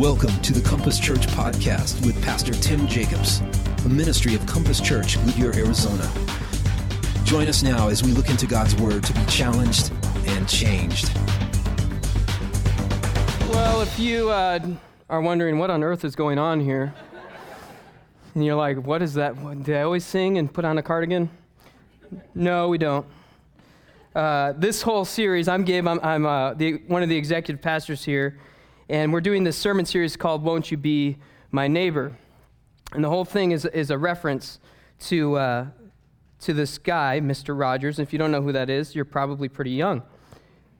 Welcome to the Compass Church podcast with Pastor Tim Jacobs, a ministry of Compass Church, Goodyear, Arizona. Join us now as we look into God's Word to be challenged and changed. Well, if you uh, are wondering what on earth is going on here, and you're like, what is that? Did I always sing and put on a cardigan? No, we don't. Uh, this whole series, I'm Gabe, I'm, I'm uh, the, one of the executive pastors here and we're doing this sermon series called Won't You Be My Neighbor? And the whole thing is, is a reference to, uh, to this guy, Mr. Rogers. And if you don't know who that is, you're probably pretty young.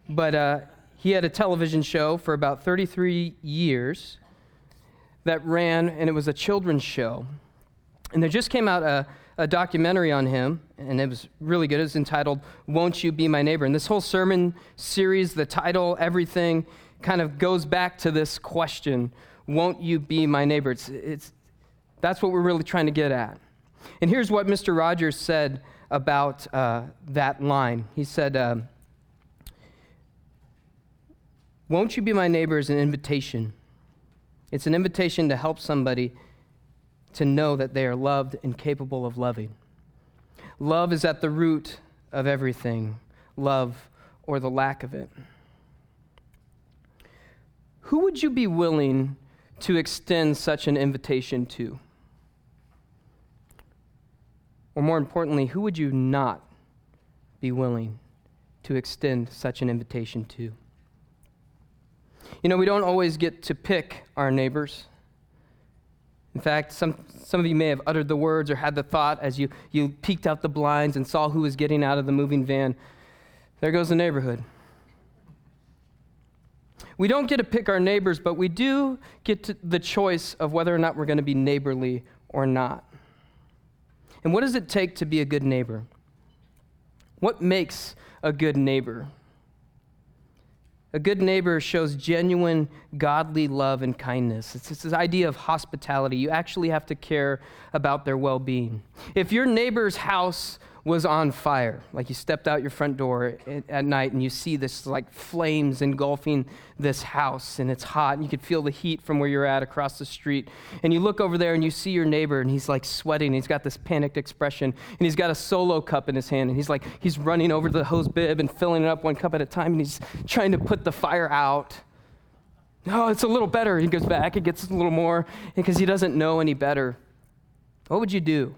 But uh, he had a television show for about 33 years that ran, and it was a children's show. And there just came out a, a documentary on him, and it was really good. It was entitled, Won't You Be My Neighbor? And this whole sermon series, the title, everything, kind of goes back to this question won't you be my neighbor? It's, it's, that's what we're really trying to get at. And here's what Mr. Rogers said about uh, that line. He said, uh, Won't you be my neighbor is an invitation. It's an invitation to help somebody to know that they are loved and capable of loving. Love is at the root of everything, love or the lack of it who would you be willing to extend such an invitation to? Or more importantly, who would you not be willing to extend such an invitation to? You know, we don't always get to pick our neighbors. In fact, some, some of you may have uttered the words or had the thought as you, you peeked out the blinds and saw who was getting out of the moving van. There goes the neighborhood. We don't get to pick our neighbors, but we do get the choice of whether or not we're going to be neighborly or not. And what does it take to be a good neighbor? What makes a good neighbor? A good neighbor shows genuine godly love and kindness. It's, it's this idea of hospitality. You actually have to care about their well being. If your neighbor's house was on fire. Like you stepped out your front door at night and you see this like flames engulfing this house and it's hot and you could feel the heat from where you're at across the street. And you look over there and you see your neighbor and he's like sweating. He's got this panicked expression and he's got a solo cup in his hand and he's like, he's running over to the hose bib and filling it up one cup at a time and he's trying to put the fire out. Oh, it's a little better. He goes back and gets a little more because he doesn't know any better. What would you do?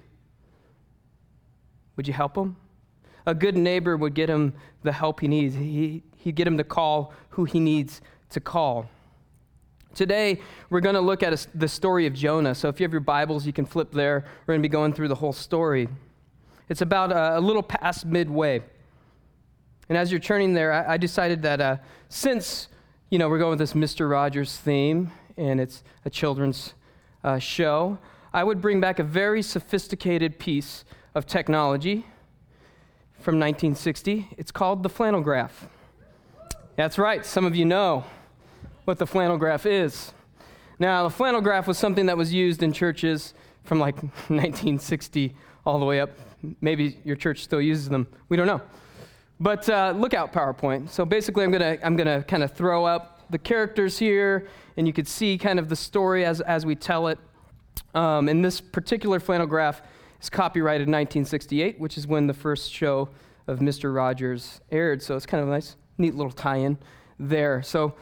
Would you help him? A good neighbor would get him the help he needs. He, he'd get him to call who he needs to call. Today, we're going to look at a, the story of Jonah. So if you have your Bibles, you can flip there. We're going to be going through the whole story. It's about a, a little past midway. And as you're turning there, I, I decided that uh, since, you know, we're going with this Mr. Rogers theme, and it's a children's uh, show, I would bring back a very sophisticated piece of technology from 1960. It's called the flannel graph. That's right, some of you know what the flannel graph is. Now, the flannel graph was something that was used in churches from like 1960 all the way up. Maybe your church still uses them. We don't know. But uh, look out, PowerPoint. So basically, I'm going to I'm gonna kind of throw up the characters here, and you could see kind of the story as, as we tell it. Um, in this particular flannel graph, it's copyrighted 1968, which is when the first show of Mr. Rogers aired. So it's kind of a nice, neat little tie in there. So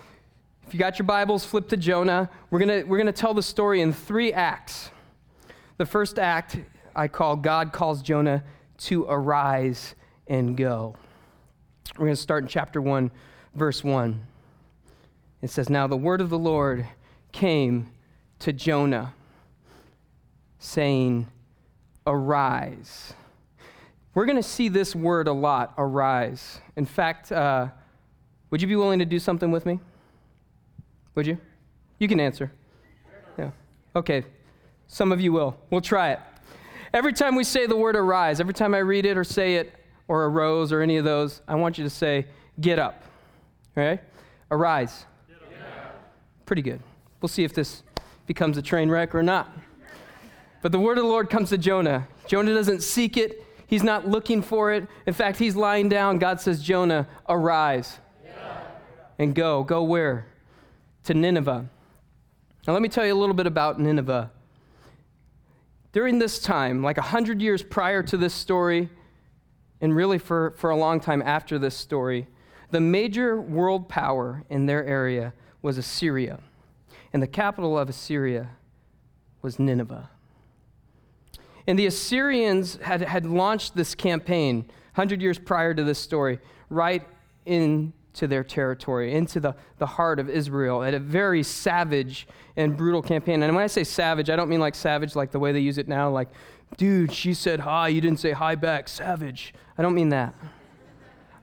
if you got your Bibles, flip to Jonah. We're going we're to tell the story in three acts. The first act I call God calls Jonah to arise and go. We're going to start in chapter 1, verse 1. It says, Now the word of the Lord came to Jonah, saying, arise. We're going to see this word a lot, arise. In fact, uh, would you be willing to do something with me? Would you? You can answer. Yeah. Okay. Some of you will. We'll try it. Every time we say the word arise, every time I read it or say it, or arose or any of those, I want you to say, get up. Okay? Arise. Pretty good. We'll see if this becomes a train wreck or not. But the word of the Lord comes to Jonah. Jonah doesn't seek it, he's not looking for it. In fact, he's lying down. God says, Jonah, arise and go. Go where? To Nineveh. Now, let me tell you a little bit about Nineveh. During this time, like 100 years prior to this story, and really for, for a long time after this story, the major world power in their area was Assyria. And the capital of Assyria was Nineveh. And the Assyrians had, had launched this campaign 100 years prior to this story, right into their territory, into the, the heart of Israel, at a very savage and brutal campaign. And when I say savage, I don't mean like savage like the way they use it now, like, dude, she said hi, you didn't say hi back, savage. I don't mean that.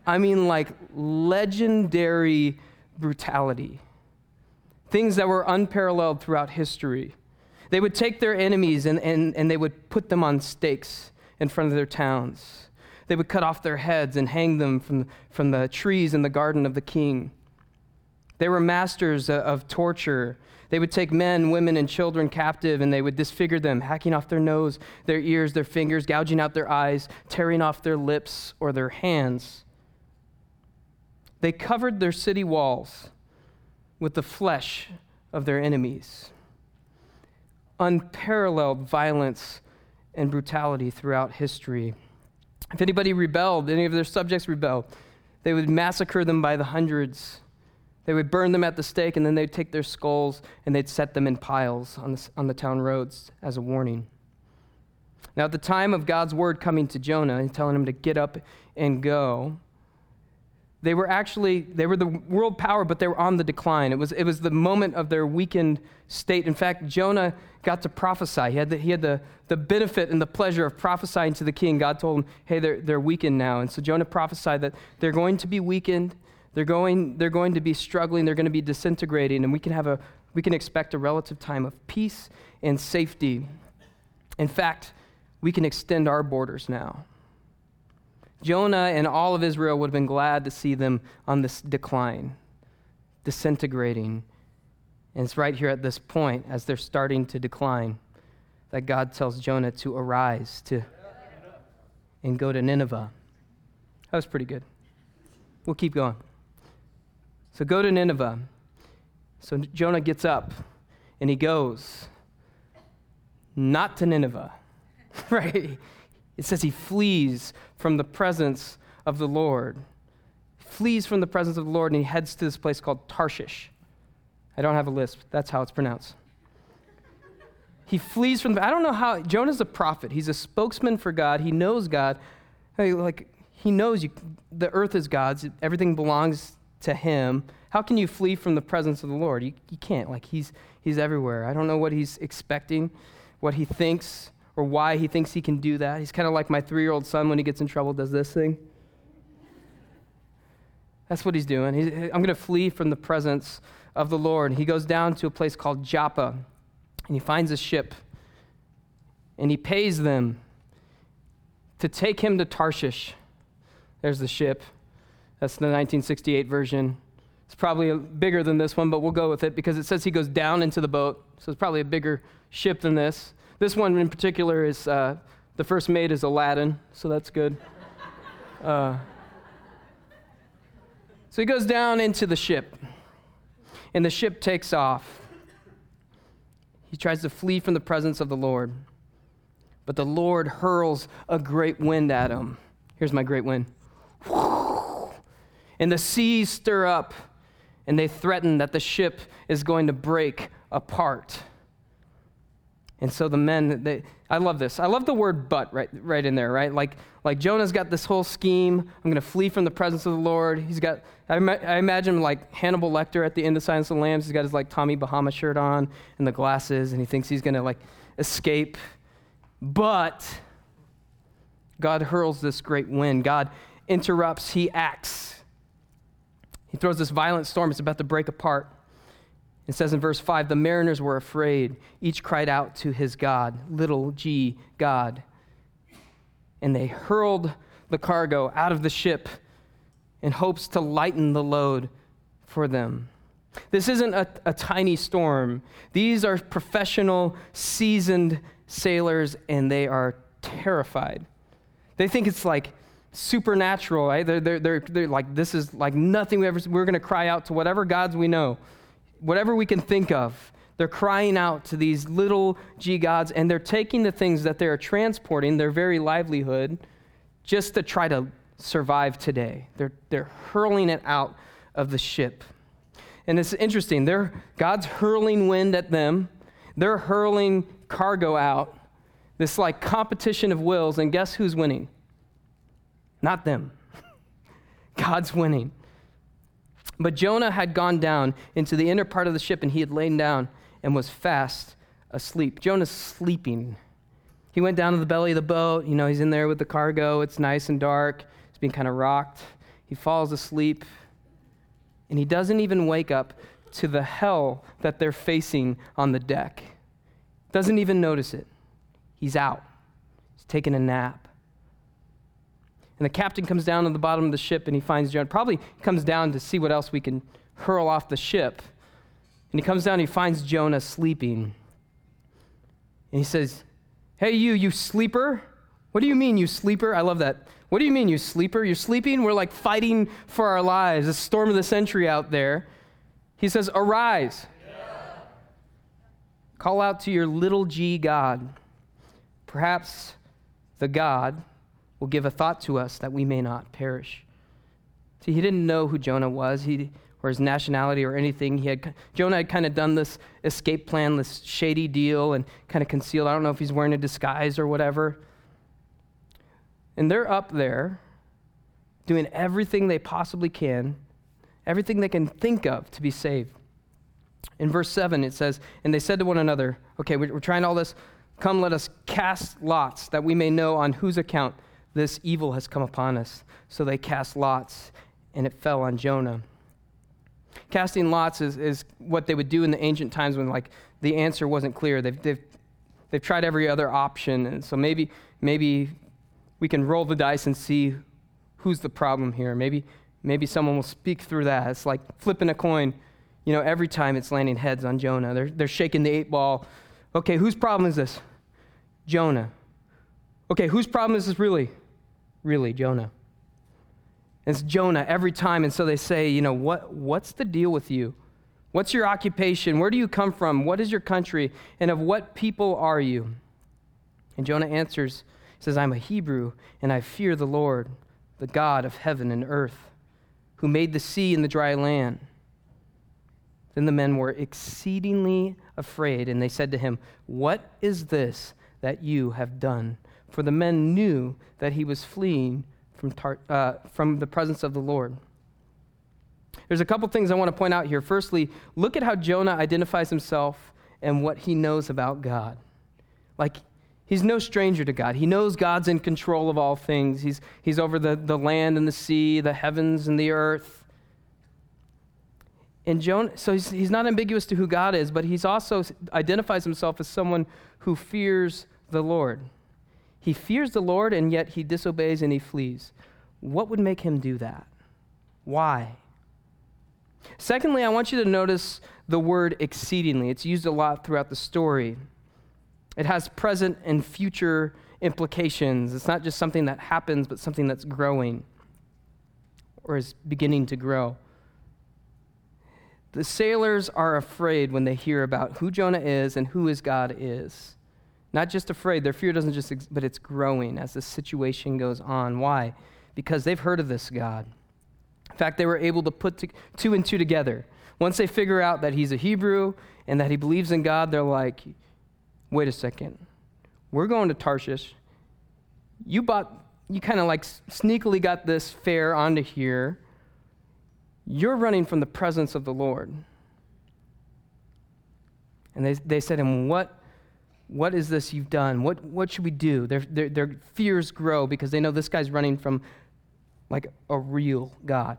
I mean like legendary brutality, things that were unparalleled throughout history. They would take their enemies and, and, and they would put them on stakes in front of their towns. They would cut off their heads and hang them from, from the trees in the garden of the king. They were masters of torture. They would take men, women, and children captive and they would disfigure them, hacking off their nose, their ears, their fingers, gouging out their eyes, tearing off their lips or their hands. They covered their city walls with the flesh of their enemies. Unparalleled violence and brutality throughout history. If anybody rebelled, any of their subjects rebelled, they would massacre them by the hundreds. They would burn them at the stake, and then they'd take their skulls and they'd set them in piles on the, on the town roads as a warning. Now, at the time of God's word coming to Jonah and telling him to get up and go, they were actually they were the world power but they were on the decline. It was, it was the moment of their weakened state. In fact jonah got to prophesy. He had, the, he had the, the benefit and the pleasure of prophesying to the king. God told him hey they're, they're weakened now. And so jonah prophesied that they're going to be weakened. They're going, they're going to be struggling. They're going to be disintegrating. And we can have a we can expect a relative time of peace and safety. In fact we can extend our borders now Jonah and all of Israel would have been glad to see them on this decline, disintegrating. And it's right here at this point, as they're starting to decline, that God tells Jonah to arise to and go to Nineveh. That was pretty good. We'll keep going. So go to Nineveh. So Jonah gets up and he goes, not to Nineveh, right? It says he flees from the presence of the Lord. Flees from the presence of the Lord and he heads to this place called Tarshish. I don't have a list, that's how it's pronounced. He flees from, the, I don't know how, Jonah's a prophet. He's a spokesman for God. He knows God. Like, he knows you, the earth is God's, everything belongs to him. How can you flee from the presence of the Lord? You, you can't. Like, he's, he's everywhere. I don't know what he's expecting, what he thinks or why he thinks he can do that. He's kind of like my three year old son when he gets in trouble, does this thing. That's what he's doing. He's, I'm going to flee from the presence of the Lord. He goes down to a place called Joppa and he finds a ship and he pays them to take him to Tarshish. There's the ship. That's the 1968 version. It's probably bigger than this one, but we'll go with it because it says he goes down into the boat. So it's probably a bigger ship than this. This one in particular is uh, the first mate is Aladdin, so that's good. Uh, so he goes down into the ship, and the ship takes off. He tries to flee from the presence of the Lord, but the Lord hurls a great wind at him. Here's my great wind. And the seas stir up, and they threaten that the ship is going to break apart. And so the men, they, I love this. I love the word but right, right in there, right? Like, like Jonah's got this whole scheme. I'm going to flee from the presence of the Lord. He's got, I, I imagine like Hannibal Lecter at the end of Silence of the Lambs. He's got his like Tommy Bahama shirt on and the glasses, and he thinks he's going to like escape. But God hurls this great wind. God interrupts. He acts. He throws this violent storm. It's about to break apart. It says in verse 5 the mariners were afraid. Each cried out to his God, little g, God. And they hurled the cargo out of the ship in hopes to lighten the load for them. This isn't a, a tiny storm. These are professional, seasoned sailors, and they are terrified. They think it's like supernatural, right? They're, they're, they're, they're like, this is like nothing we ever, we're going to cry out to whatever gods we know whatever we can think of. They're crying out to these little g gods, and they're taking the things that they're transporting, their very livelihood, just to try to survive today. They're, they're hurling it out of the ship. And it's interesting. They're, God's hurling wind at them, they're hurling cargo out. This like competition of wills, and guess who's winning? Not them. God's winning. But Jonah had gone down into the inner part of the ship and he had lain down and was fast asleep. Jonah's sleeping. He went down to the belly of the boat. You know, he's in there with the cargo. It's nice and dark. He's being kind of rocked. He falls asleep. And he doesn't even wake up to the hell that they're facing on the deck. Doesn't even notice it. He's out. He's taking a nap. And the captain comes down to the bottom of the ship and he finds Jonah. Probably comes down to see what else we can hurl off the ship. And he comes down and he finds Jonah sleeping. And he says, Hey, you, you sleeper. What do you mean, you sleeper? I love that. What do you mean, you sleeper? You're sleeping? We're like fighting for our lives. A storm of the century out there. He says, Arise. Call out to your little g God. Perhaps the God will give a thought to us that we may not perish. See, he didn't know who Jonah was. He, or his nationality or anything. He had Jonah had kind of done this escape plan, this shady deal, and kind of concealed. I don't know if he's wearing a disguise or whatever. And they're up there doing everything they possibly can, everything they can think of to be saved. In verse 7, it says, And they said to one another, Okay, we're trying all this. Come, let us cast lots that we may know on whose account this evil has come upon us. So they cast lots, and it fell on Jonah. Casting lots is, is what they would do in the ancient times when like the answer wasn't clear. They've, they've, they've tried every other option. And so maybe, maybe we can roll the dice and see who's the problem here. Maybe, maybe someone will speak through that. It's like flipping a coin. You know, every time it's landing heads on Jonah. They're, they're shaking the eight ball. Okay, whose problem is this? Jonah. Okay, whose problem is this really? Really, Jonah. It's Jonah every time. And so they say, you know, what, what's the deal with you? What's your occupation? Where do you come from? What is your country? And of what people are you? And Jonah answers, he says, I'm a Hebrew, and I fear the Lord, the God of heaven and earth, who made the sea and the dry land. Then the men were exceedingly afraid, and they said to him, What is this that you have done? For the men knew that he was fleeing from, tar- uh, from the presence of the Lord. There's a couple things I want to point out here. Firstly, look at how Jonah identifies himself and what he knows about God. Like, he's no stranger to God. He knows God's in control of all things, he's, he's over the, the land and the sea, the heavens and the earth. And Jonah, so he's, he's not ambiguous to who God is, but he's also identifies himself as someone who fears the Lord. He fears the Lord, and yet he disobeys and he flees. What would make him do that? Why? Secondly, I want you to notice the word exceedingly. It's used a lot throughout the story. It has present and future implications. It's not just something that happens, but something that's growing or is beginning to grow. The sailors are afraid when they hear about who Jonah is and who his God is. Not just afraid, their fear doesn't just, ex- but it's growing as the situation goes on. Why? Because they've heard of this God. In fact, they were able to put to, two and two together. Once they figure out that he's a Hebrew and that he believes in God, they're like, wait a second. We're going to Tarshish. You bought, you kind of like sneakily got this fare onto here. You're running from the presence of the Lord. And they, they said to him, What what is this you've done? What, what should we do? Their, their, their fears grow because they know this guy's running from like a real God.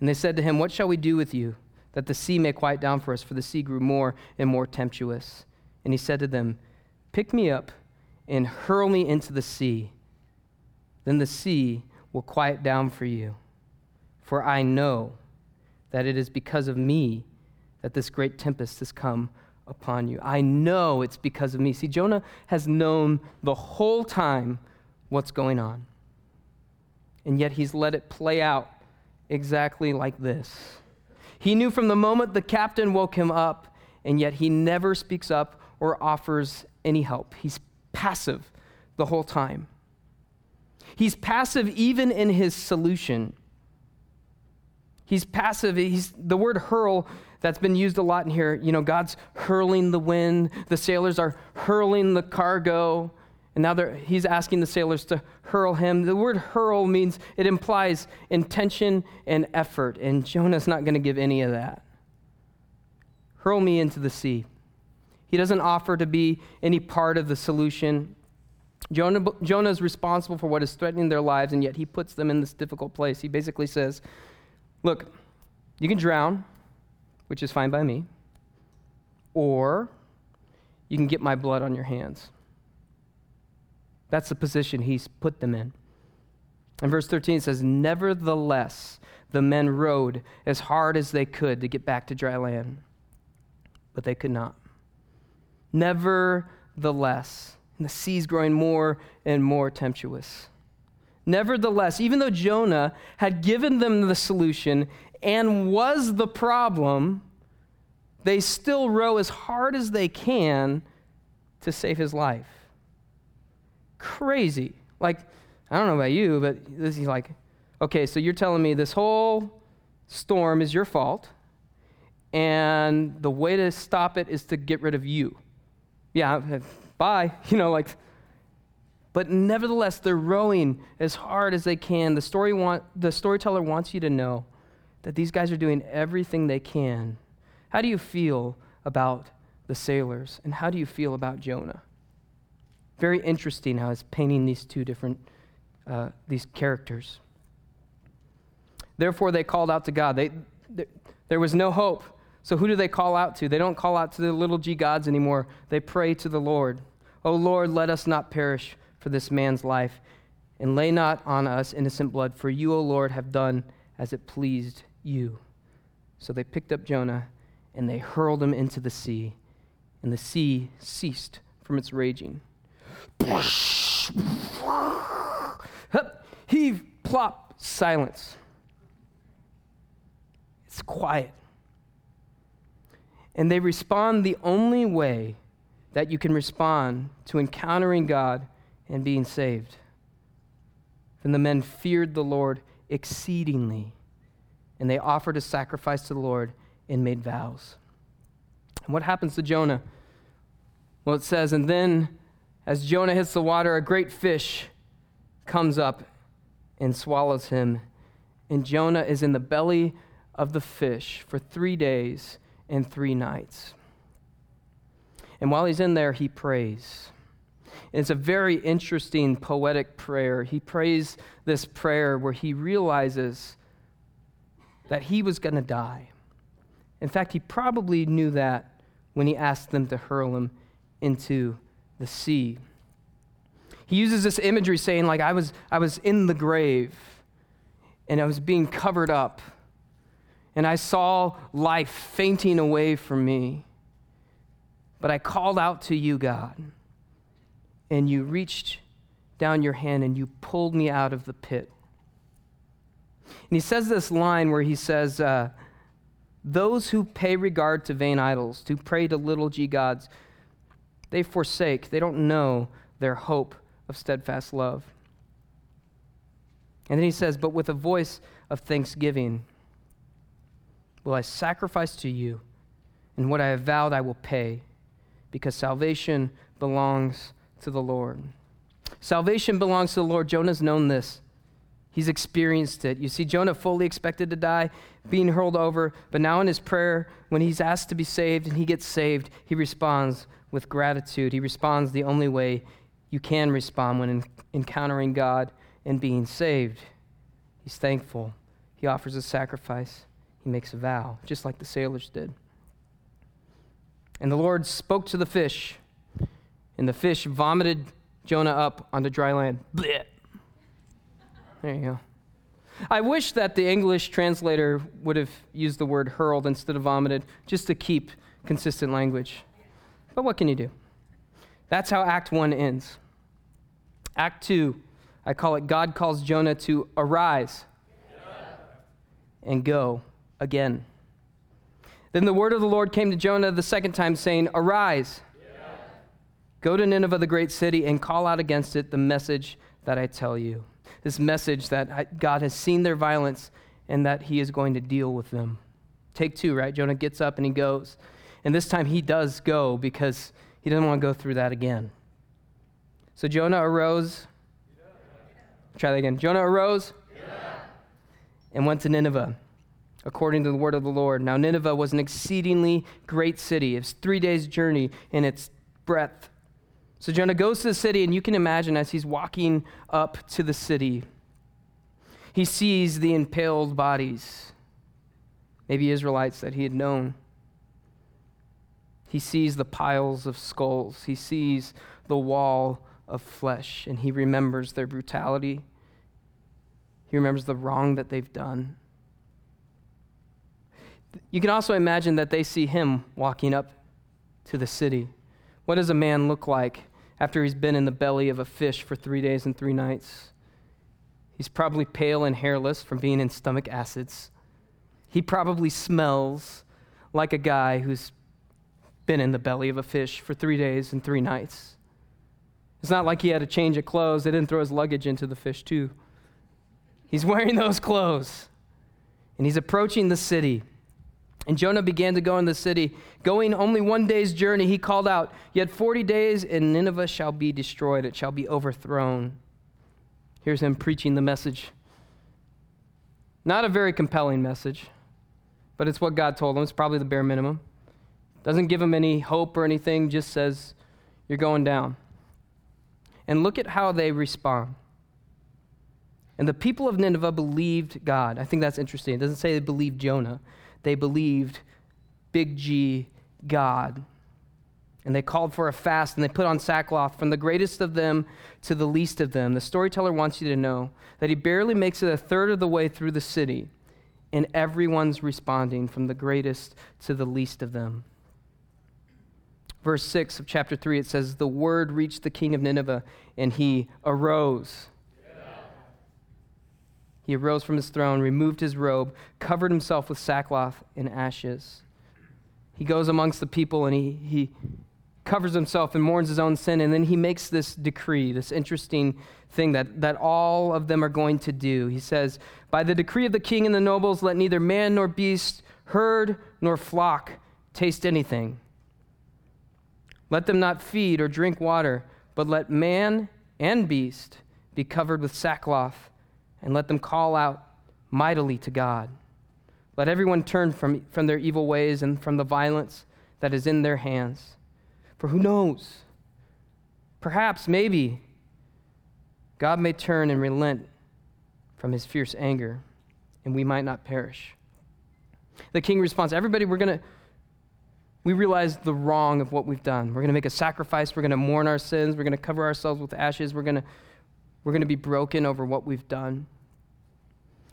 And they said to him, What shall we do with you that the sea may quiet down for us? For the sea grew more and more tempestuous. And he said to them, Pick me up and hurl me into the sea. Then the sea will quiet down for you. For I know that it is because of me that this great tempest has come upon you. I know it's because of me. See, Jonah has known the whole time what's going on. And yet he's let it play out exactly like this. He knew from the moment the captain woke him up, and yet he never speaks up or offers any help. He's passive the whole time. He's passive even in his solution. He's passive. He's, the word hurl that's been used a lot in here, you know, God's hurling the wind, the sailors are hurling the cargo, and now he's asking the sailors to hurl him. The word hurl means it implies intention and effort, and Jonah's not going to give any of that. Hurl me into the sea. He doesn't offer to be any part of the solution. Jonah, Jonah is responsible for what is threatening their lives, and yet he puts them in this difficult place. He basically says, Look, you can drown, which is fine by me, or you can get my blood on your hands. That's the position he's put them in. And verse 13 says, Nevertheless, the men rowed as hard as they could to get back to dry land, but they could not. Nevertheless, and the sea's growing more and more tempestuous. Nevertheless, even though Jonah had given them the solution and was the problem, they still row as hard as they can to save his life. Crazy. Like, I don't know about you, but this is like, okay, so you're telling me this whole storm is your fault, and the way to stop it is to get rid of you. Yeah, bye. You know, like, but nevertheless, they're rowing as hard as they can. The, story want, the storyteller wants you to know that these guys are doing everything they can. How do you feel about the sailors? And how do you feel about Jonah? Very interesting how he's painting these two different uh, these characters. Therefore, they called out to God. They, they, there was no hope. So, who do they call out to? They don't call out to the little g gods anymore. They pray to the Lord. O Lord, let us not perish for this man's life, and lay not on us innocent blood, for you, O Lord, have done as it pleased you. So they picked up Jonah and they hurled him into the sea, and the sea ceased from its raging. Heave, plop, silence. It's quiet. And they respond the only way that you can respond to encountering God and being saved. Then the men feared the Lord exceedingly, and they offered a sacrifice to the Lord and made vows. And what happens to Jonah? Well, it says, and then as Jonah hits the water, a great fish comes up and swallows him. And Jonah is in the belly of the fish for three days and three nights. And while he's in there, he prays. And it's a very interesting poetic prayer. He prays this prayer where he realizes that he was going to die. In fact, he probably knew that when he asked them to hurl him into the sea. He uses this imagery saying, like, I was, I was in the grave and I was being covered up, and I saw life fainting away from me. But I called out to you, God, and you reached down your hand and you pulled me out of the pit. And he says this line where he says, uh, Those who pay regard to vain idols, to pray to little g gods, they forsake, they don't know their hope of steadfast love. And then he says, But with a voice of thanksgiving will I sacrifice to you, and what I have vowed I will pay because salvation belongs to the Lord. Salvation belongs to the Lord. Jonah's known this. He's experienced it. You see, Jonah fully expected to die, being hurled over, but now in his prayer, when he's asked to be saved and he gets saved, he responds with gratitude. He responds the only way you can respond when encountering God and being saved. He's thankful. He offers a sacrifice. He makes a vow, just like the sailors did. And the Lord spoke to the fish, and the fish vomited Jonah up onto dry land. Blech. There you go. I wish that the English translator would have used the word hurled instead of vomited, just to keep consistent language. But what can you do? That's how Act 1 ends. Act 2, I call it God calls Jonah to arise and go again. Then the word of the Lord came to Jonah the second time, saying, Arise, go to Nineveh, the great city, and call out against it the message that I tell you. This message that God has seen their violence and that he is going to deal with them. Take two, right? Jonah gets up and he goes. And this time he does go because he doesn't want to go through that again. So Jonah arose. Try that again. Jonah arose and went to Nineveh according to the word of the Lord. Now, Nineveh was an exceedingly great city. It's three days' journey in its breadth. So Jonah goes to the city, and you can imagine as he's walking up to the city, he sees the impaled bodies, maybe Israelites that he had known. He sees the piles of skulls. He sees the wall of flesh, and he remembers their brutality. He remembers the wrong that they've done. You can also imagine that they see him walking up to the city. What does a man look like after he's been in the belly of a fish for three days and three nights? He's probably pale and hairless from being in stomach acids. He probably smells like a guy who's been in the belly of a fish for three days and three nights. It's not like he had a change of clothes. They didn't throw his luggage into the fish, too. He's wearing those clothes. And he's approaching the city. And Jonah began to go in the city. Going only one day's journey, he called out, Yet 40 days, and Nineveh shall be destroyed, it shall be overthrown. Here's him preaching the message. Not a very compelling message, but it's what God told him. It's probably the bare minimum. Doesn't give him any hope or anything, just says, You're going down. And look at how they respond. And the people of Nineveh believed God. I think that's interesting. It doesn't say they believed Jonah, they believed Big G, God. And they called for a fast and they put on sackcloth from the greatest of them to the least of them. The storyteller wants you to know that he barely makes it a third of the way through the city, and everyone's responding from the greatest to the least of them. Verse 6 of chapter 3, it says, The word reached the king of Nineveh, and he arose. He arose from his throne, removed his robe, covered himself with sackcloth and ashes. He goes amongst the people and he, he covers himself and mourns his own sin. And then he makes this decree, this interesting thing that, that all of them are going to do. He says, By the decree of the king and the nobles, let neither man nor beast, herd nor flock taste anything. Let them not feed or drink water, but let man and beast be covered with sackcloth and let them call out mightily to God. Let everyone turn from, from their evil ways and from the violence that is in their hands. For who knows? Perhaps, maybe, God may turn and relent from his fierce anger, and we might not perish. The king responds, Everybody, we're going to, we realize the wrong of what we've done. We're going to make a sacrifice. We're going to mourn our sins. We're going to cover ourselves with ashes. We're going to we're going to be broken over what we've done.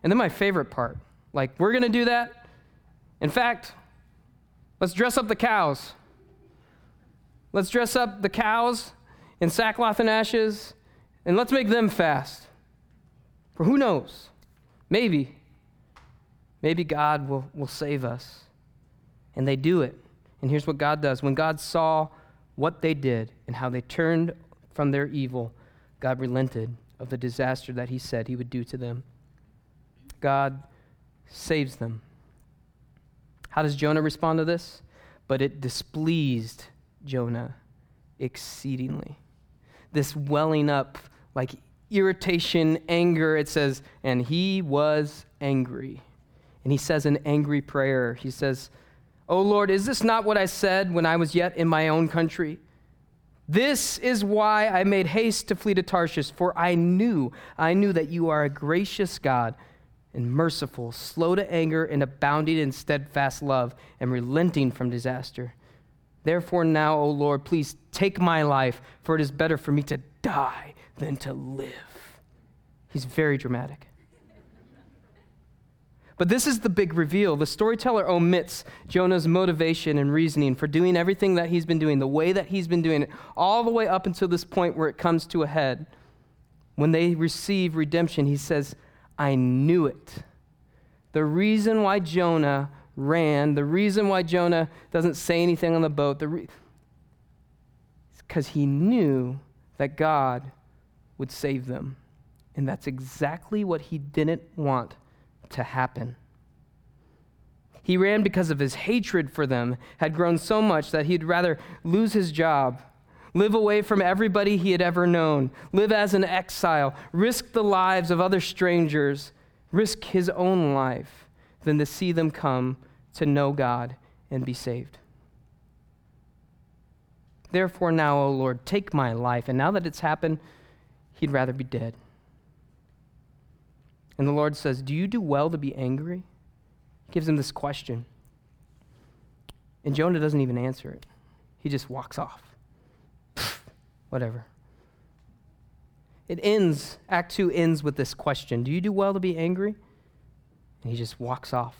And then my favorite part like, we're going to do that. In fact, let's dress up the cows. Let's dress up the cows in sackcloth and ashes, and let's make them fast. For who knows? Maybe, maybe God will, will save us. And they do it. And here's what God does when God saw what they did and how they turned from their evil, God relented of the disaster that he said he would do to them. God saves them. How does Jonah respond to this? But it displeased Jonah exceedingly. This welling up, like irritation, anger, it says, and he was angry. And he says an angry prayer. He says, Oh Lord, is this not what I said when I was yet in my own country? This is why I made haste to flee to Tarshish, for I knew, I knew that you are a gracious God and merciful, slow to anger, and abounding in steadfast love, and relenting from disaster. Therefore, now, O Lord, please take my life, for it is better for me to die than to live. He's very dramatic. But this is the big reveal. The storyteller omits Jonah's motivation and reasoning for doing everything that he's been doing, the way that he's been doing it, all the way up until this point where it comes to a head. When they receive redemption, he says, I knew it. The reason why Jonah ran. The reason why Jonah doesn't say anything on the boat, the re- because he knew that God would save them. And that's exactly what he didn't want to happen. He ran because of his hatred for them had grown so much that he'd rather lose his job, live away from everybody he had ever known, live as an exile, risk the lives of other strangers, risk his own life than to see them come to know God and be saved. Therefore, now, O Lord, take my life. And now that it's happened, he'd rather be dead. And the Lord says, Do you do well to be angry? He gives him this question. And Jonah doesn't even answer it, he just walks off. Whatever. It ends, Act 2 ends with this question Do you do well to be angry? And he just walks off.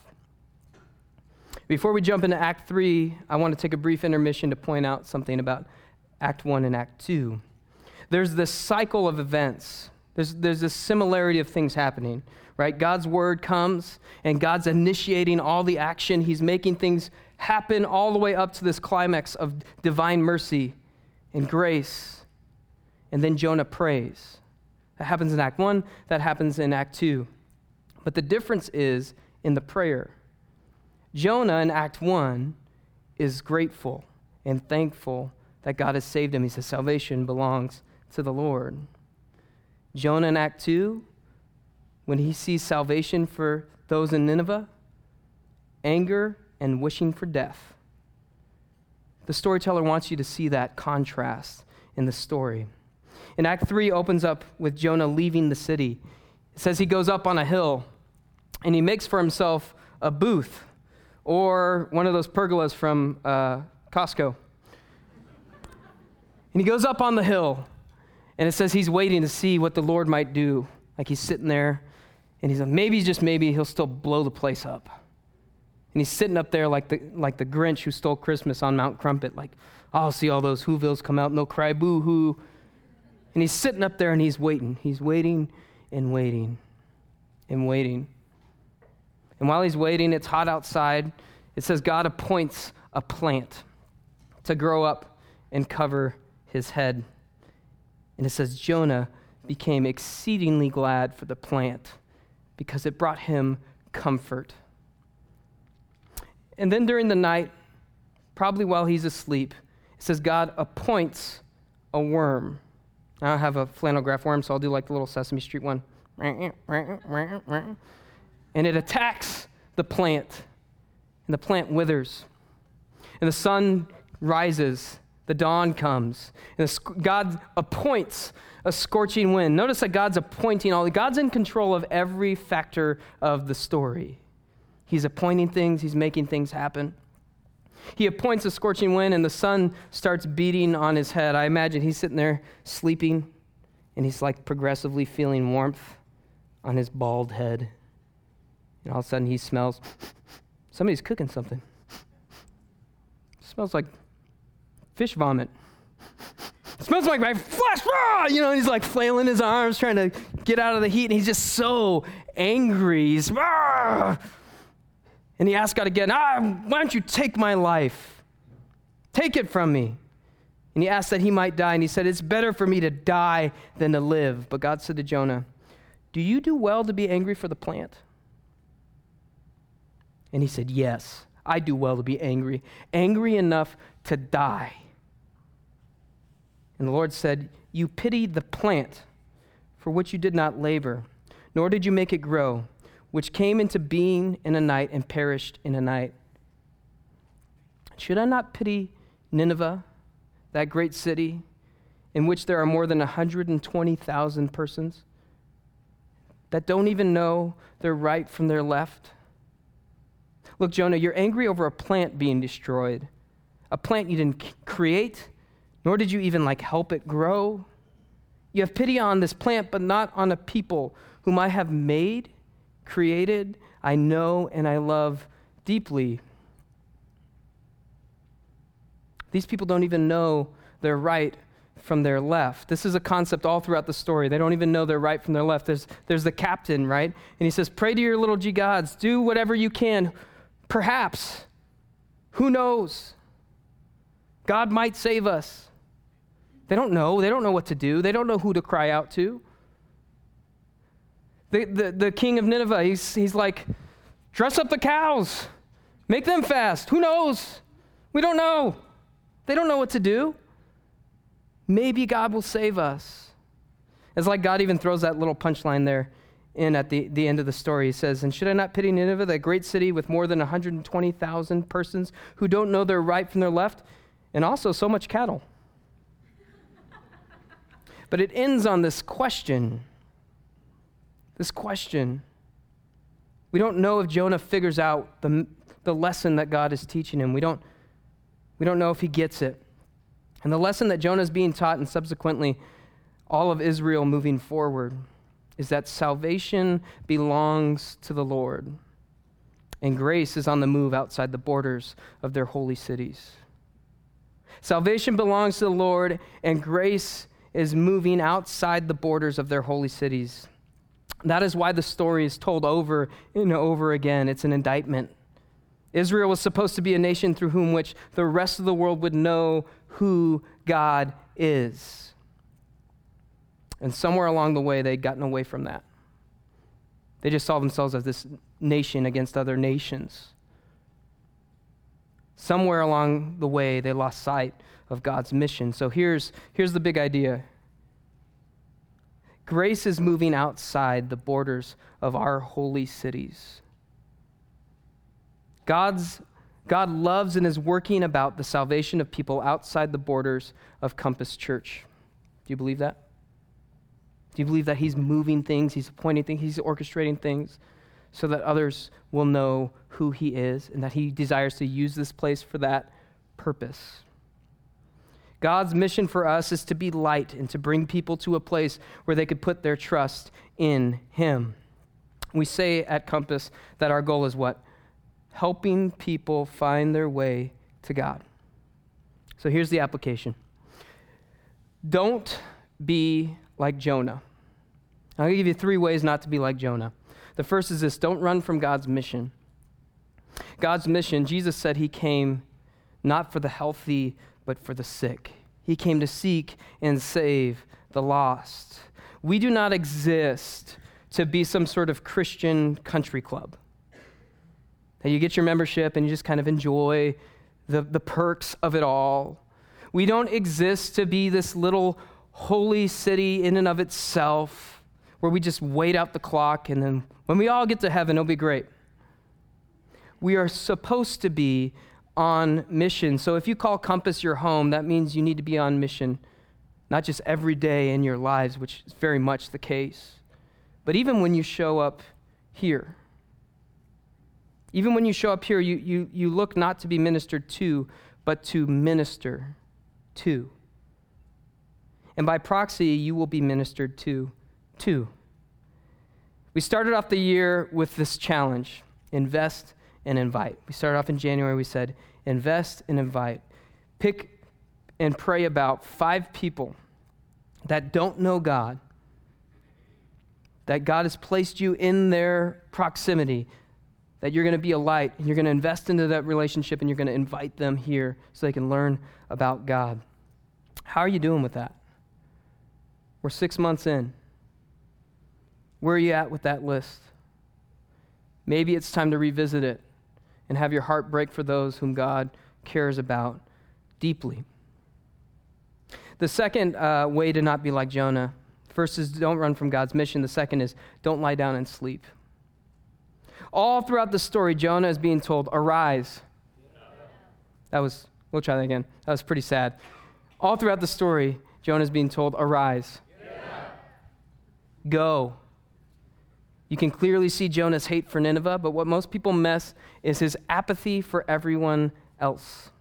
Before we jump into Act 3, I want to take a brief intermission to point out something about Act 1 and Act 2. There's this cycle of events, there's, there's this similarity of things happening, right? God's word comes, and God's initiating all the action. He's making things happen all the way up to this climax of divine mercy and grace. And then Jonah prays. That happens in Act 1, that happens in Act 2. But the difference is in the prayer. Jonah in Act 1 is grateful and thankful that God has saved him. He says, Salvation belongs to the Lord. Jonah in Act 2, when he sees salvation for those in Nineveh, anger and wishing for death. The storyteller wants you to see that contrast in the story. In Act 3 opens up with Jonah leaving the city. It says he goes up on a hill and he makes for himself a booth or one of those pergolas from uh, Costco. And he goes up on the hill, and it says he's waiting to see what the Lord might do. Like he's sitting there, and he's like, maybe, just maybe, he'll still blow the place up. And he's sitting up there like the, like the Grinch who stole Christmas on Mount Crumpet, like, oh, I'll see all those Whovilles come out and they'll cry boo hoo. And he's sitting up there and he's waiting. He's waiting and waiting and waiting. And while he's waiting, it's hot outside. It says God appoints a plant to grow up and cover his head. And it says Jonah became exceedingly glad for the plant because it brought him comfort. And then during the night, probably while he's asleep, it says God appoints a worm. I don't have a flannel graph worm, so I'll do like the little Sesame Street one and it attacks the plant, and the plant withers. And the sun rises, the dawn comes, and God appoints a scorching wind. Notice that God's appointing all, God's in control of every factor of the story. He's appointing things, He's making things happen. He appoints a scorching wind, and the sun starts beating on his head. I imagine he's sitting there sleeping, and he's like progressively feeling warmth on his bald head. And all of a sudden he smells, somebody's cooking something. smells like fish vomit. smells like my flesh, ah! you know, he's like flailing his arms, trying to get out of the heat, and he's just so angry. He's, ah! and he asks God again, ah, why don't you take my life? Take it from me. And he asked that he might die, and he said, It's better for me to die than to live. But God said to Jonah, Do you do well to be angry for the plant? And he said, Yes, I do well to be angry, angry enough to die. And the Lord said, You pitied the plant for which you did not labor, nor did you make it grow, which came into being in a night and perished in a night. Should I not pity Nineveh, that great city, in which there are more than 120,000 persons that don't even know their right from their left? Look, Jonah, you're angry over a plant being destroyed, a plant you didn't create, nor did you even like help it grow. You have pity on this plant, but not on a people whom I have made, created, I know, and I love deeply. These people don't even know their right from their left. This is a concept all throughout the story. They don't even know their right from their left. There's, there's the captain, right? And he says, Pray to your little g gods, do whatever you can Perhaps. Who knows? God might save us. They don't know. They don't know what to do. They don't know who to cry out to. The, the, the king of Nineveh, he's, he's like, dress up the cows, make them fast. Who knows? We don't know. They don't know what to do. Maybe God will save us. It's like God even throws that little punchline there in at the, the end of the story. He says, And should I not pity Nineveh, that great city with more than 120,000 persons who don't know their right from their left, and also so much cattle? But it ends on this question. This question. We don't know if Jonah figures out the, the lesson that God is teaching him. We don't, we don't know if he gets it. And the lesson that Jonah is being taught, and subsequently all of Israel moving forward, is that salvation belongs to the Lord, and grace is on the move outside the borders of their holy cities. Salvation belongs to the Lord, and grace is moving outside the borders of their holy cities. That is why the story is told over and over again. It's an indictment. Israel was supposed to be a nation through whom which the rest of the world would know who God is. And somewhere along the way, they'd gotten away from that. They just saw themselves as this nation against other nations. Somewhere along the way, they lost sight of God's mission. So here's, here's the big idea grace is moving outside the borders of our holy cities. God's, God loves and is working about the salvation of people outside the borders of Compass Church. Do you believe that? Do you believe that He's moving things, He's appointing things, He's orchestrating things so that others will know who He is and that He desires to use this place for that purpose? God's mission for us is to be light and to bring people to a place where they could put their trust in Him. We say at Compass that our goal is what? Helping people find their way to God. So here's the application don't be like Jonah. I'm going to give you three ways not to be like Jonah. The first is this don't run from God's mission. God's mission, Jesus said he came not for the healthy, but for the sick. He came to seek and save the lost. We do not exist to be some sort of Christian country club. That you get your membership and you just kind of enjoy the, the perks of it all. We don't exist to be this little holy city in and of itself where we just wait out the clock and then when we all get to heaven, it'll be great. We are supposed to be on mission. So if you call Compass your home, that means you need to be on mission, not just every day in your lives, which is very much the case, but even when you show up here. Even when you show up here, you, you, you look not to be ministered to, but to minister to. And by proxy, you will be ministered to too. We started off the year with this challenge invest and invite. We started off in January, we said, invest and invite. Pick and pray about five people that don't know God, that God has placed you in their proximity, that you're going to be a light, and you're going to invest into that relationship, and you're going to invite them here so they can learn about God. How are you doing with that? We're six months in. Where are you at with that list? Maybe it's time to revisit it and have your heart break for those whom God cares about deeply. The second uh, way to not be like Jonah first is don't run from God's mission. The second is don't lie down and sleep. All throughout the story, Jonah is being told, Arise. That was, we'll try that again. That was pretty sad. All throughout the story, Jonah is being told, Arise. Go. You can clearly see Jonah's hate for Nineveh, but what most people miss is his apathy for everyone else.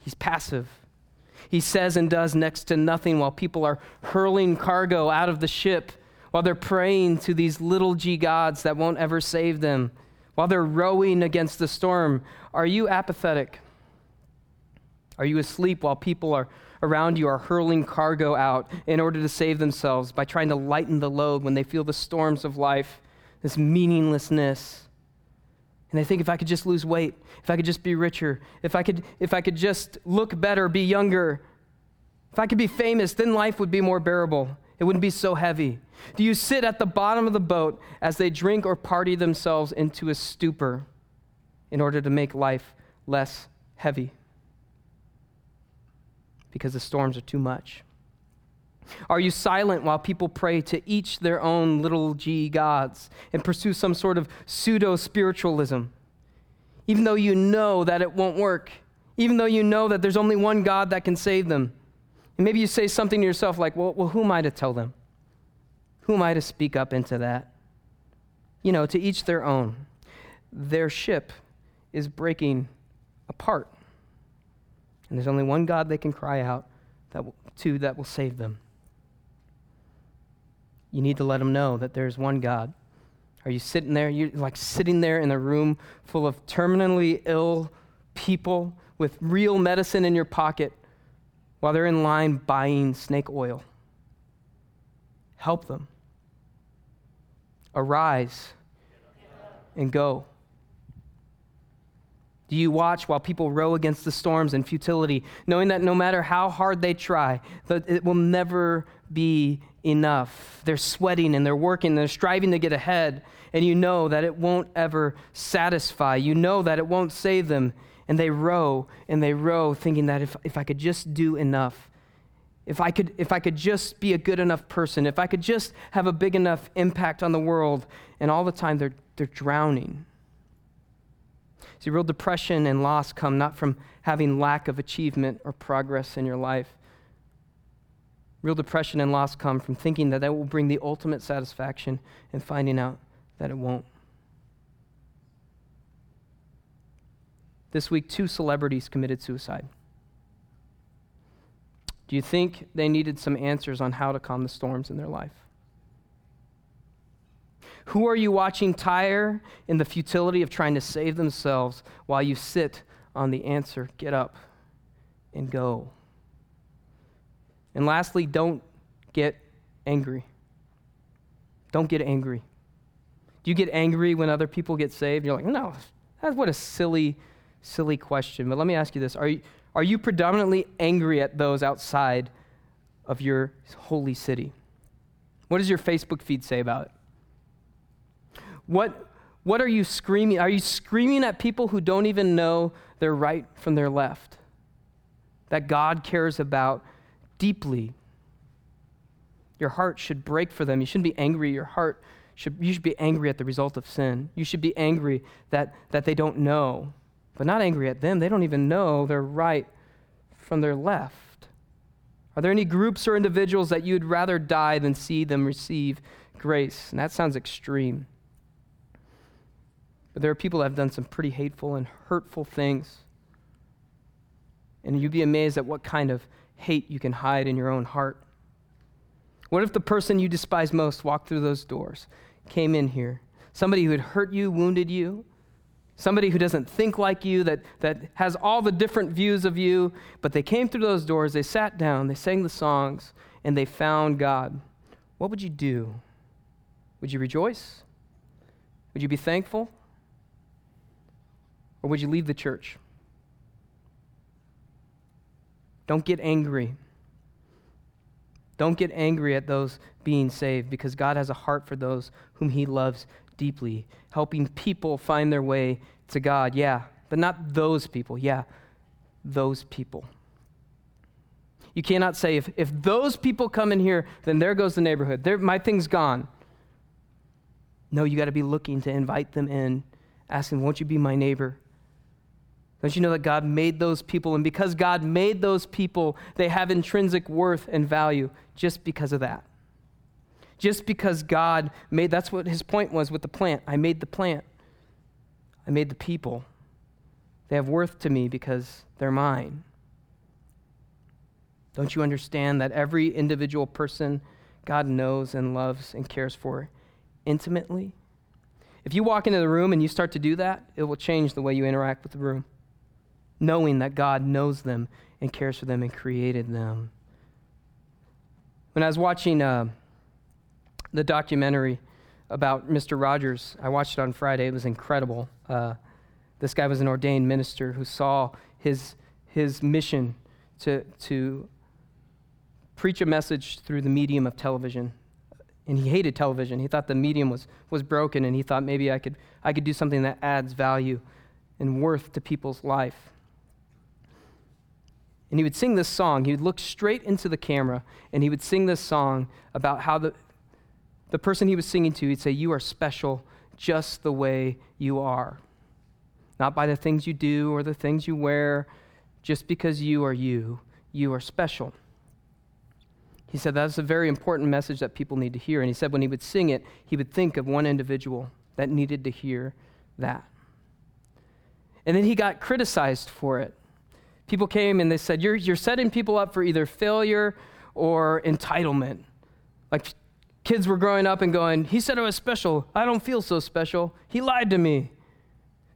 He's passive. He says and does next to nothing while people are hurling cargo out of the ship, while they're praying to these little g gods that won't ever save them, while they're rowing against the storm. Are you apathetic? Are you asleep while people are around you are hurling cargo out in order to save themselves by trying to lighten the load when they feel the storms of life, this meaninglessness. And they think if I could just lose weight, if I could just be richer, if I could, if I could just look better, be younger, if I could be famous, then life would be more bearable. It wouldn't be so heavy. Do you sit at the bottom of the boat as they drink or party themselves into a stupor in order to make life less heavy? Because the storms are too much. Are you silent while people pray to each their own little g gods and pursue some sort of pseudo spiritualism? Even though you know that it won't work, even though you know that there's only one God that can save them. And maybe you say something to yourself like, well, well who am I to tell them? Who am I to speak up into that? You know, to each their own. Their ship is breaking apart. And there's only one God they can cry out that will, to that will save them. You need to let them know that there's one God. Are you sitting there? You're like sitting there in a room full of terminally ill people with real medicine in your pocket while they're in line buying snake oil. Help them. Arise and go. Do you watch while people row against the storms and futility, knowing that no matter how hard they try, that it will never be enough? They're sweating and they're working, they're striving to get ahead, and you know that it won't ever satisfy. You know that it won't save them. And they row and they row, thinking that if, if I could just do enough, if I, could, if I could just be a good enough person, if I could just have a big enough impact on the world, and all the time they're, they're drowning See, real depression and loss come not from having lack of achievement or progress in your life. Real depression and loss come from thinking that that will bring the ultimate satisfaction and finding out that it won't. This week, two celebrities committed suicide. Do you think they needed some answers on how to calm the storms in their life? Who are you watching tire in the futility of trying to save themselves while you sit on the answer? Get up and go. And lastly, don't get angry. Don't get angry. Do you get angry when other people get saved? You're like, no, that's what a silly, silly question. But let me ask you this Are you, are you predominantly angry at those outside of your holy city? What does your Facebook feed say about it? What, what are you screaming? Are you screaming at people who don't even know their right from their left? That God cares about deeply. Your heart should break for them. You shouldn't be angry. Your heart should, you should be angry at the result of sin. You should be angry that, that they don't know, but not angry at them. They don't even know their right from their left. Are there any groups or individuals that you'd rather die than see them receive grace? And that sounds extreme. There are people that have done some pretty hateful and hurtful things. And you'd be amazed at what kind of hate you can hide in your own heart. What if the person you despise most walked through those doors, came in here? Somebody who had hurt you, wounded you, somebody who doesn't think like you, that, that has all the different views of you, but they came through those doors, they sat down, they sang the songs, and they found God. What would you do? Would you rejoice? Would you be thankful? Or would you leave the church? Don't get angry. Don't get angry at those being saved because God has a heart for those whom He loves deeply, helping people find their way to God. Yeah, but not those people. Yeah, those people. You cannot say, if, if those people come in here, then there goes the neighborhood. There, my thing's gone. No, you got to be looking to invite them in, asking, Won't you be my neighbor? Don't you know that God made those people? And because God made those people, they have intrinsic worth and value just because of that. Just because God made, that's what his point was with the plant. I made the plant, I made the people. They have worth to me because they're mine. Don't you understand that every individual person God knows and loves and cares for intimately? If you walk into the room and you start to do that, it will change the way you interact with the room knowing that God knows them and cares for them and created them. When I was watching uh, the documentary about Mr. Rogers. I watched it on Friday. It was incredible. Uh, this guy was an ordained minister who saw his, his mission to, to preach a message through the medium of television. And he hated television. He thought the medium was, was broken, and he thought maybe I could, I could do something that adds value and worth to people's life. And he would sing this song. He would look straight into the camera, and he would sing this song about how the, the person he was singing to, he'd say, You are special just the way you are. Not by the things you do or the things you wear, just because you are you, you are special. He said that's a very important message that people need to hear. And he said when he would sing it, he would think of one individual that needed to hear that. And then he got criticized for it. People came and they said, You're, you're setting people up for either failure or entitlement. Like kids were growing up and going, He said I was special. I don't feel so special. He lied to me.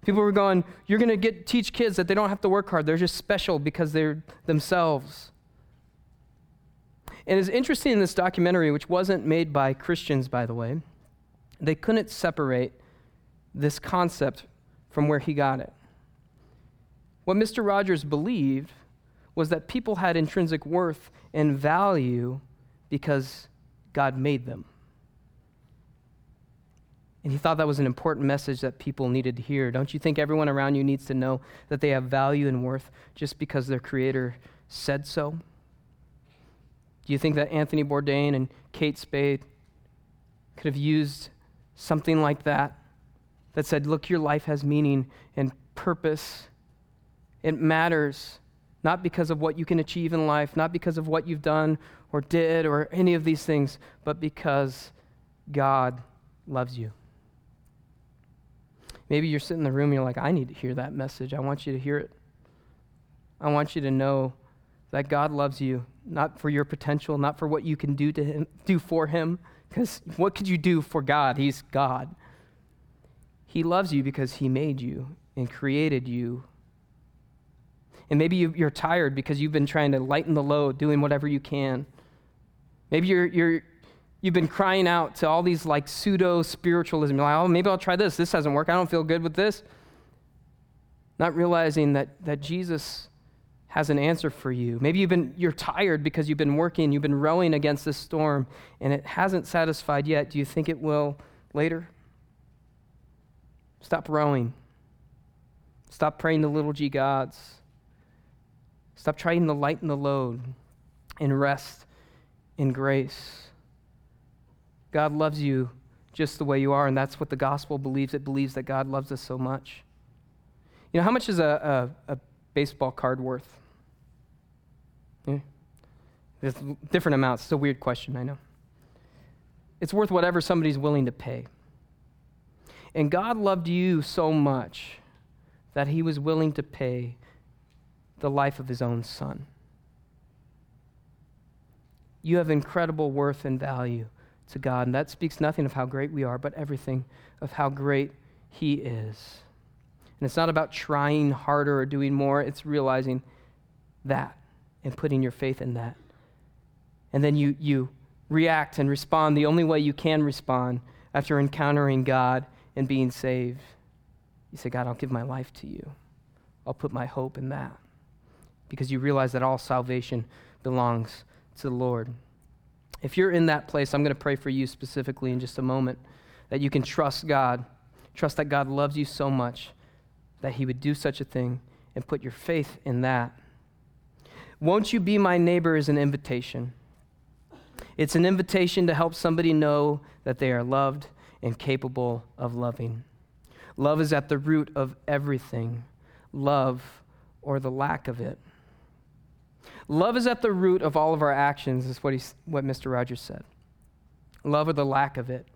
People were going, You're going to get teach kids that they don't have to work hard. They're just special because they're themselves. And it's interesting in this documentary, which wasn't made by Christians, by the way, they couldn't separate this concept from where he got it. What Mr. Rogers believed was that people had intrinsic worth and value because God made them. And he thought that was an important message that people needed to hear. Don't you think everyone around you needs to know that they have value and worth just because their creator said so? Do you think that Anthony Bourdain and Kate Spade could have used something like that that said, Look, your life has meaning and purpose? It matters, not because of what you can achieve in life, not because of what you've done or did or any of these things, but because God loves you. Maybe you're sitting in the room and you're like, I need to hear that message. I want you to hear it. I want you to know that God loves you, not for your potential, not for what you can do to him, do for him, because what could you do for God? He's God. He loves you because he made you and created you. And maybe you, are tired because you've been trying to lighten the load, doing whatever you can. Maybe you're, you're, you've been crying out to all these like pseudo spiritualism. Like, oh, maybe I'll try this. This hasn't worked. I don't feel good with this. Not realizing that, that Jesus has an answer for you. Maybe you've been, you're tired because you've been working, you've been rowing against this storm, and it hasn't satisfied yet. Do you think it will later? Stop rowing. Stop praying to little g gods. Stop trying to lighten the load and rest in grace. God loves you just the way you are, and that's what the gospel believes. It believes that God loves us so much. You know, how much is a, a, a baseball card worth? Yeah. There's different amounts. It's a weird question, I know. It's worth whatever somebody's willing to pay. And God loved you so much that he was willing to pay the life of his own son. You have incredible worth and value to God, and that speaks nothing of how great we are, but everything of how great he is. And it's not about trying harder or doing more, it's realizing that and putting your faith in that. And then you, you react and respond the only way you can respond after encountering God and being saved. You say, God, I'll give my life to you. I'll put my hope in that. Because you realize that all salvation belongs to the Lord. If you're in that place, I'm going to pray for you specifically in just a moment that you can trust God, trust that God loves you so much that He would do such a thing and put your faith in that. Won't you be my neighbor is an invitation. It's an invitation to help somebody know that they are loved and capable of loving. Love is at the root of everything, love or the lack of it. Love is at the root of all of our actions, is what, he, what Mr. Rogers said. Love or the lack of it.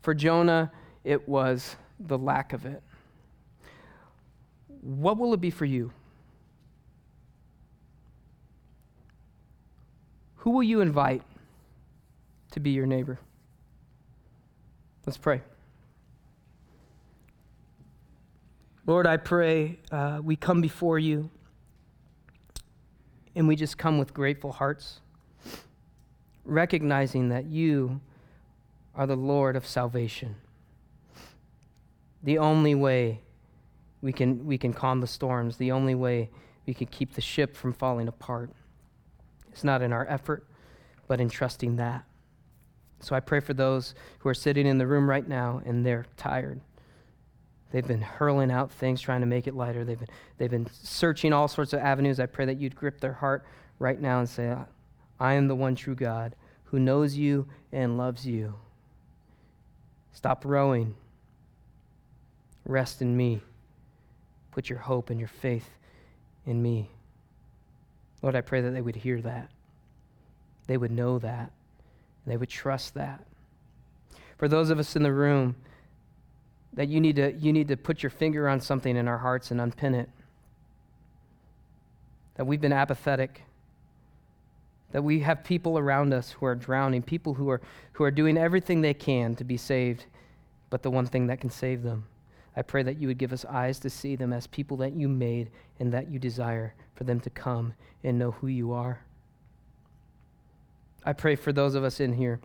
For Jonah, it was the lack of it. What will it be for you? Who will you invite to be your neighbor? Let's pray. Lord, I pray uh, we come before you and we just come with grateful hearts, recognizing that you are the Lord of salvation. The only way we can, we can calm the storms, the only way we can keep the ship from falling apart. It's not in our effort, but in trusting that. So I pray for those who are sitting in the room right now and they're tired. They've been hurling out things, trying to make it lighter. They've been, they've been searching all sorts of avenues. I pray that you'd grip their heart right now and say, I am the one true God who knows you and loves you. Stop rowing. Rest in me. Put your hope and your faith in me. Lord, I pray that they would hear that. They would know that. They would trust that. For those of us in the room, that you need to, you need to put your finger on something in our hearts and unpin it. That we've been apathetic. That we have people around us who are drowning, people who are, who are doing everything they can to be saved, but the one thing that can save them. I pray that you would give us eyes to see them as people that you made and that you desire for them to come and know who you are. I pray for those of us in here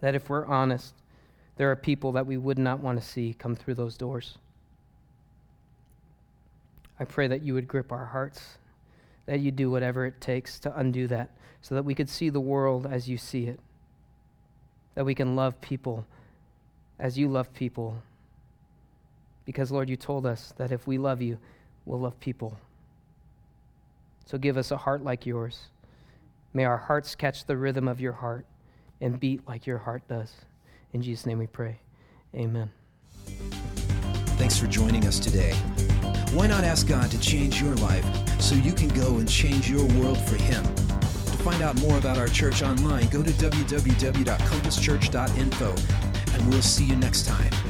that if we're honest, there are people that we would not want to see come through those doors. I pray that you would grip our hearts, that you do whatever it takes to undo that, so that we could see the world as you see it, that we can love people as you love people. Because, Lord, you told us that if we love you, we'll love people. So give us a heart like yours. May our hearts catch the rhythm of your heart and beat like your heart does. In Jesus' name we pray. Amen. Thanks for joining us today. Why not ask God to change your life so you can go and change your world for Him? To find out more about our church online, go to www.compasschurch.info, and we'll see you next time.